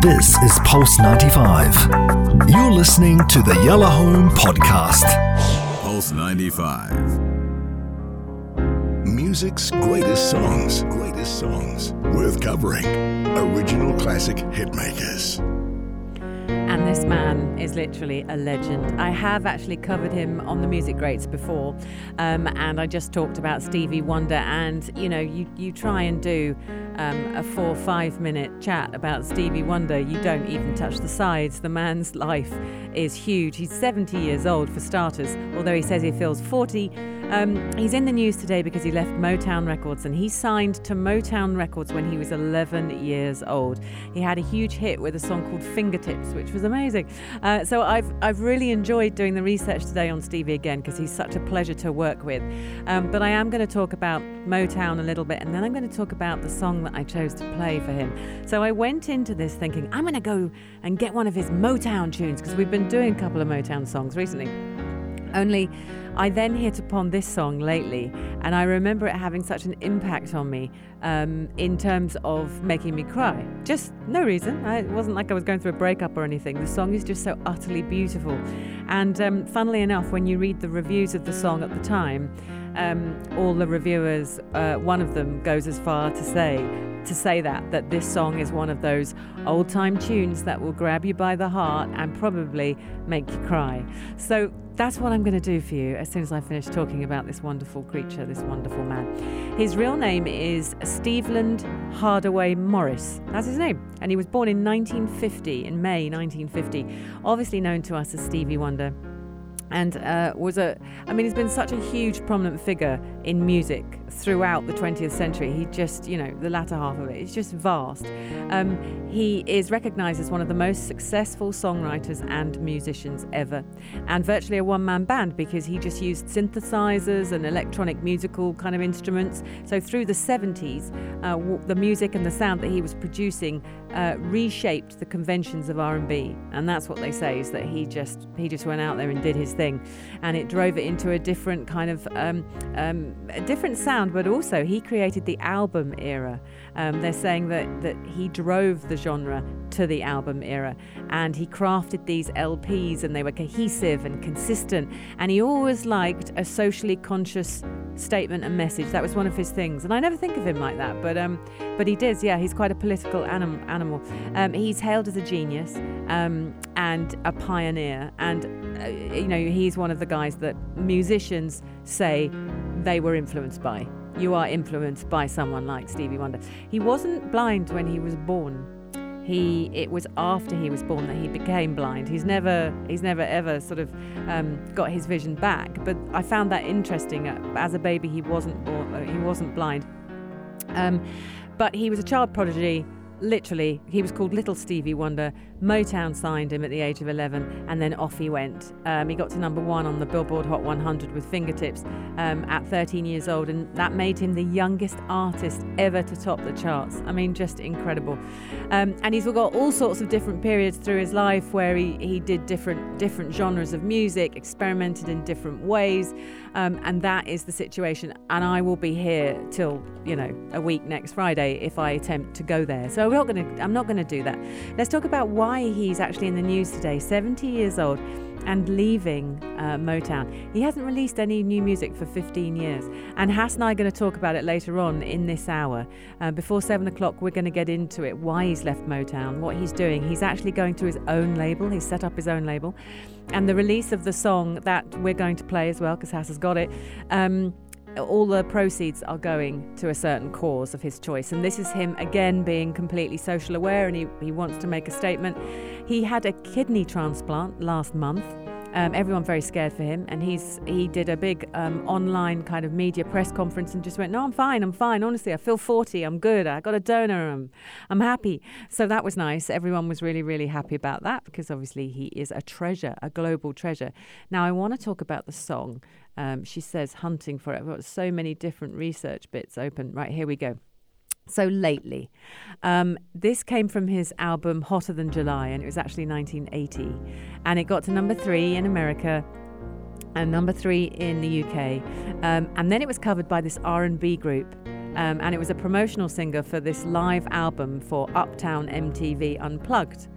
This is Pulse 95. You're listening to the Yalla Home Podcast. Pulse 95. Music's greatest songs, greatest songs, worth covering. Original classic hitmakers. And this man is literally a legend. I have actually covered him on the Music Greats before, um, and I just talked about Stevie Wonder. And you know, you you try and do um, a four five minute chat about Stevie Wonder, you don't even touch the sides. The man's life is huge. He's 70 years old for starters, although he says he feels 40. Um, he's in the news today because he left Motown Records and he signed to Motown Records when he was 11 years old. He had a huge hit with a song called Fingertips, which was amazing. Uh, so I've I've really enjoyed doing the research today on Stevie again because he's such a pleasure to work with. Um, but I am going to talk about Motown a little bit, and then I'm going to talk about the song that I chose to play for him. So I went into this thinking I'm going to go and get one of his Motown tunes because we've been doing a couple of Motown songs recently. Only I then hit upon this song lately, and I remember it having such an impact on me um, in terms of making me cry. Just no reason. I, it wasn't like I was going through a breakup or anything. The song is just so utterly beautiful. And um, funnily enough, when you read the reviews of the song at the time, um, all the reviewers, uh, one of them goes as far to say to say that that this song is one of those old time tunes that will grab you by the heart and probably make you cry. So that's what I'm going to do for you as soon as I finish talking about this wonderful creature, this wonderful man. His real name is Stevland Hardaway Morris. That's his name. And he was born in 1950, in May 1950. Obviously known to us as Stevie Wonder and uh, was a i mean he's been such a huge prominent figure in music throughout the 20th century. He just you know the latter half of it. Is just vast. Um, he is recognized as one of the most successful songwriters and musicians ever. And virtually a one-man band because he just used synthesizers and electronic musical kind of instruments. So through the 70s uh, the music and the sound that he was producing uh, reshaped the conventions of r&b and that's what they say is that he just he just went out there and did his thing, and it drove it into a different kind of um, um, a different sound. But also, he created the album era. Um, they're saying that that he drove the genre to the album era, and he crafted these LPs, and they were cohesive and consistent. And he always liked a socially conscious statement and message. That was one of his things, and I never think of him like that, but um, but he does. Yeah, he's quite a political anim- animal. Um, he's hailed as a genius um, and a pioneer, and uh, you know he's one of the guys that musicians say they were influenced by. You are influenced by someone like Stevie Wonder. He wasn't blind when he was born. He it was after he was born that he became blind. He's never he's never ever sort of um, got his vision back. But I found that interesting. Uh, as a baby, he wasn't born, uh, he wasn't blind. Um, but he was a child prodigy literally, he was called Little Stevie Wonder. Motown signed him at the age of 11, and then off he went. Um, he got to number one on the Billboard Hot 100 with Fingertips um, at 13 years old, and that made him the youngest artist ever to top the charts. I mean, just incredible. Um, and he's got all sorts of different periods through his life where he, he did different different genres of music, experimented in different ways, um, and that is the situation. And I will be here till you know a week next Friday if I attempt to go there. So we're not going to. I'm not going to do that. Let's talk about why he's actually in the news today. 70 years old and leaving uh, Motown. He hasn't released any new music for 15 years. And Hass and I are going to talk about it later on in this hour. Uh, before 7 o'clock, we're going to get into it why he's left Motown, what he's doing. He's actually going to his own label, he's set up his own label. And the release of the song that we're going to play as well, because Hass has got it. Um, all the proceeds are going to a certain cause of his choice. And this is him again being completely social aware and he, he wants to make a statement. He had a kidney transplant last month. Um, everyone very scared for him, and he's he did a big um, online kind of media press conference and just went, "No, I'm fine, I'm fine. Honestly, I feel 40. I'm good. I got a donor. I'm I'm happy." So that was nice. Everyone was really really happy about that because obviously he is a treasure, a global treasure. Now I want to talk about the song. Um, she says, "Hunting for it." I've got so many different research bits open. Right here we go. So lately, um, this came from his album Hotter Than July, and it was actually 1980, and it got to number three in America and number three in the UK, um, and then it was covered by this R&B group Um, and it was a promotional singer for this live album for Uptown MTV Unplugged.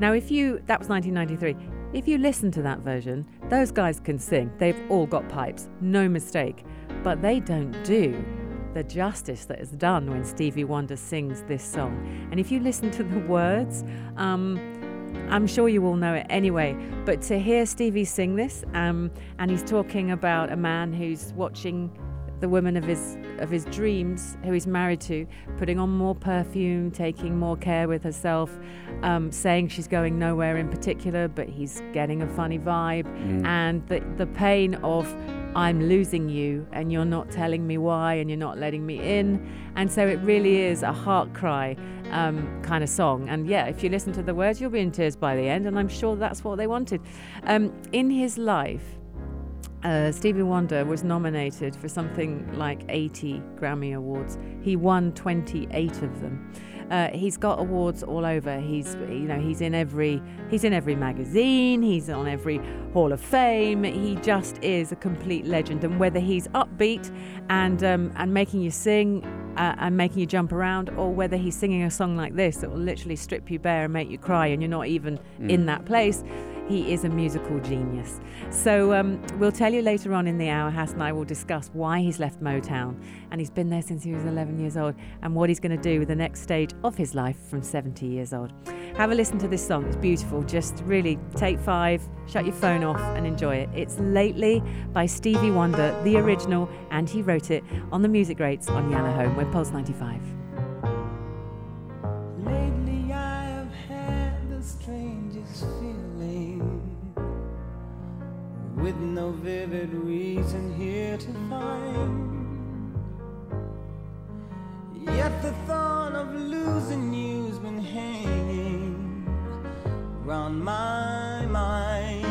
Now, if you, that was 1993, if you listen to that version, those guys can sing. They've all got pipes, no mistake. But they don't do the justice that is done when Stevie Wonder sings this song. And if you listen to the words, um, I'm sure you all know it anyway, but to hear Stevie sing this, um, and he's talking about a man who's watching the woman of his of his dreams, who he's married to, putting on more perfume, taking more care with herself, um, saying she's going nowhere in particular, but he's getting a funny vibe, mm. and the the pain of I'm losing you and you're not telling me why and you're not letting me in. And so it really is a heart cry um, kind of song. And yeah, if you listen to the words, you'll be in tears by the end. And I'm sure that's what they wanted. Um, in his life, uh, Stevie Wonder was nominated for something like 80 Grammy Awards. He won 28 of them. Uh, he's got awards all over. He's you know he's in every he's in every magazine. He's on every Hall of Fame. He just is a complete legend. And whether he's upbeat and um, and making you sing uh, and making you jump around, or whether he's singing a song like this that will literally strip you bare and make you cry, and you're not even mm. in that place he is a musical genius. So um, we'll tell you later on in the hour, Hass and I will discuss why he's left Motown and he's been there since he was 11 years old and what he's going to do with the next stage of his life from 70 years old. Have a listen to this song, it's beautiful. Just really take five, shut your phone off and enjoy it. It's Lately by Stevie Wonder, the original, and he wrote it on the Music Greats on Yalla Home. We're Pulse 95. With no vivid reason here to find. Yet the thought of losing you's been hanging round my mind.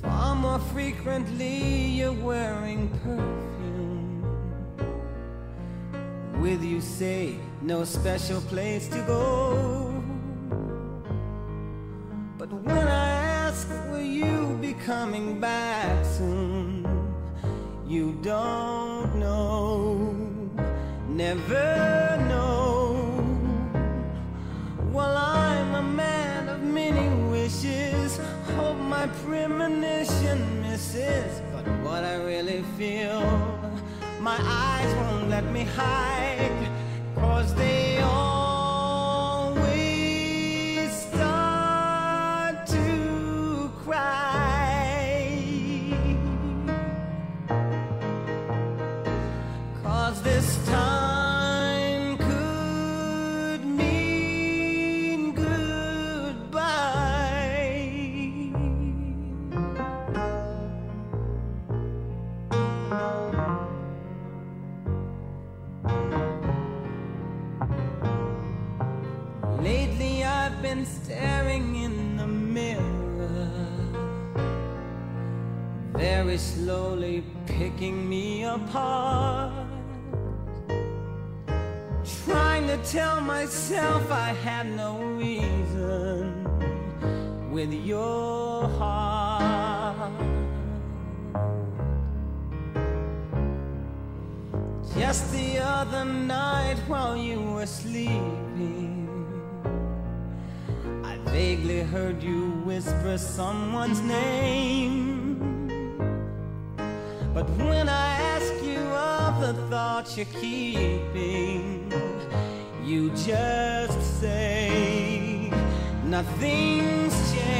Far more frequently, you're wearing perfume. With you, say, no special place to go. Coming back soon? You don't know, never know. Well, I'm a man of many wishes. Hope my premonition misses. But what I really feel, my eyes won't let me hide. Cause they all slowly picking me apart. Trying to tell myself I had no reason with your heart. Just the other night while you were sleeping, I vaguely heard you whisper someone's name. But when I ask you of the thoughts you're keeping, you just say nothing's changed.